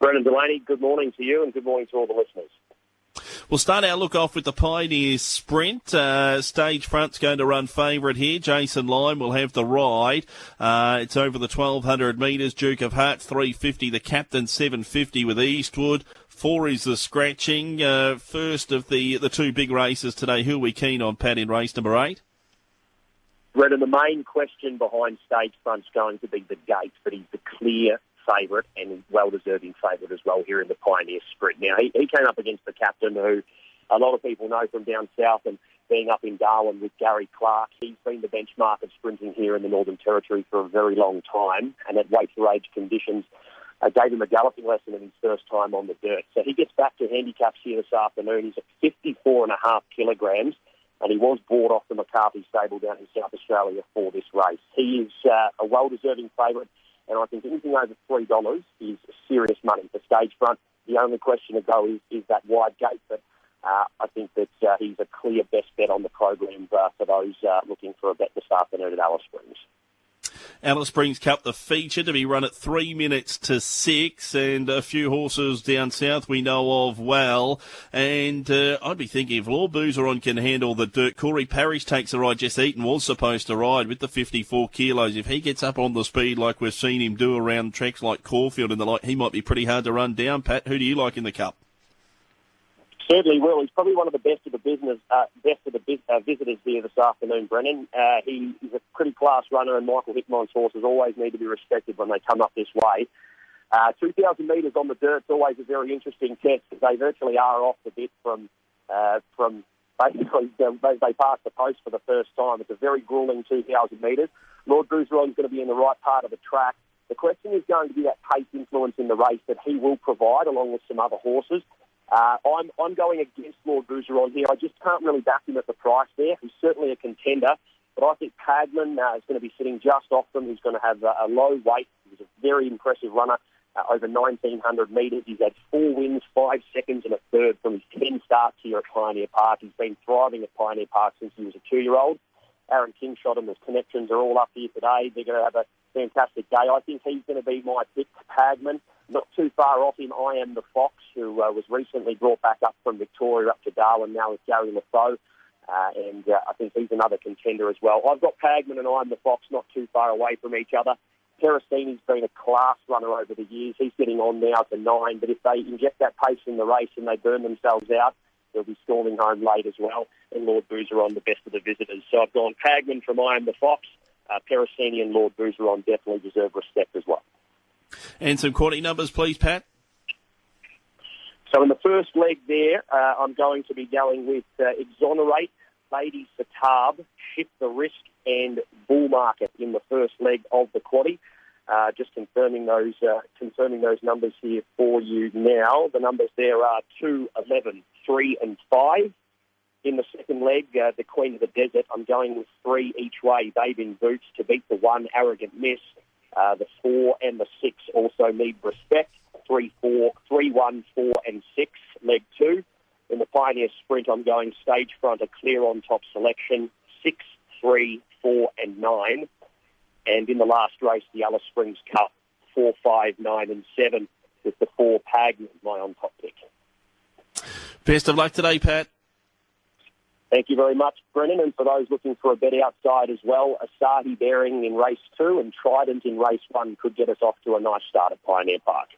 Brendan Delaney, good morning to you and good morning to all the listeners. We'll start our look off with the Pioneer Sprint. Uh, stage front's going to run favourite here. Jason Lime will have the ride. Uh, it's over the 1200 metres. Duke of Hearts 350. The captain 750 with Eastwood. Four is the scratching. Uh, first of the the two big races today. Who are we keen on, Pat, in race number eight? Brendan, the main question behind stage front's going to be the gate, but he's the clear favourite and well-deserving favourite as well here in the Pioneer Sprint. Now, he, he came up against the captain who a lot of people know from down south and being up in Darwin with Gary Clark. He's been the benchmark of sprinting here in the Northern Territory for a very long time and at weight for age conditions uh, gave him a galloping lesson in his first time on the dirt. So he gets back to handicaps here this afternoon. He's at 54 and a half kilograms and he was bought off the McCarthy stable down in South Australia for this race. He is uh, a well-deserving favourite and I think anything over $3 is serious money for stage front. The only question to go is, is that wide gate, but uh, I think that uh, he's a clear best bet on the program uh, for those uh, looking for a bet this afternoon at Alice Springs. Alice Springs Cup, the feature to be run at three minutes to six, and a few horses down south we know of well. And uh, I'd be thinking if Lord Boozeron can handle the dirt, Corey Parrish takes the ride. Jess Eaton was supposed to ride with the 54 kilos. If he gets up on the speed like we've seen him do around tracks like Caulfield and the like, he might be pretty hard to run down. Pat, who do you like in the Cup? Certainly will. He's probably one of the best of the business, uh, best of the uh, visitors here this afternoon, Brennan. Uh, he is a pretty class runner, and Michael Hickmott's horses always need to be respected when they come up this way. Uh, 2,000 metres on the dirt is always a very interesting test because they virtually are off the bit from uh, from basically they, they pass the post for the first time. It's a very grueling 2,000 metres. Lord Boozeron is going to be in the right part of the track. The question is going to be that pace influence in the race that he will provide along with some other horses. Uh, I'm, I'm going against Lord Boozeron here. I just can't really back him at the price there. He's certainly a contender, but I think Pagman uh, is going to be sitting just off them. He's going to have a, a low weight. He's a very impressive runner uh, over 1,900 metres. He's had four wins, five seconds and a third from his 10 starts here at Pioneer Park. He's been thriving at Pioneer Park since he was a two-year-old. Aaron King shot him. his connections are all up here today. They're going to have a fantastic day. I think he's going to be my pick, Pagman. Not too far off him, I am the Fox, who uh, was recently brought back up from Victoria up to Darwin, now with Gary LaFoe. Uh, and uh, I think he's another contender as well. I've got Pagman and I am the Fox not too far away from each other. Terracini's been a class runner over the years. He's getting on now to nine, but if they inject that pace in the race and they burn themselves out, they'll be storming home late as well. And Lord Boozeron the best of the visitors. So I've gone Pagman from I am the Fox. Uh, and Lord Boozeron definitely deserve respect as well. And some quaddy numbers, please, Pat. So in the first leg there, uh, I'm going to be going with uh, Exonerate, Lady Satab, Shift the Risk, and Bull Market in the first leg of the quaddy. Uh, just confirming those uh, confirming those numbers here for you now. The numbers there are 2, 11, 3, and 5. In the second leg, uh, the Queen of the Desert, I'm going with three each way, Babe in Boots to beat the one, Arrogant Miss. Uh, the four and the six also need respect. Three, four, three, one, four, and six, leg two. In the Pioneer Sprint, I'm going stage front, a clear on top selection, six, three, four, and nine. And in the last race, the Alice Springs Cup, four, five, nine, and seven, with the four Pagman, my on top pick. Best of luck today, Pat. Thank you very much, Brennan. And for those looking for a bet outside as well, Asahi Bearing in race two and Trident in race one could get us off to a nice start at Pioneer Park.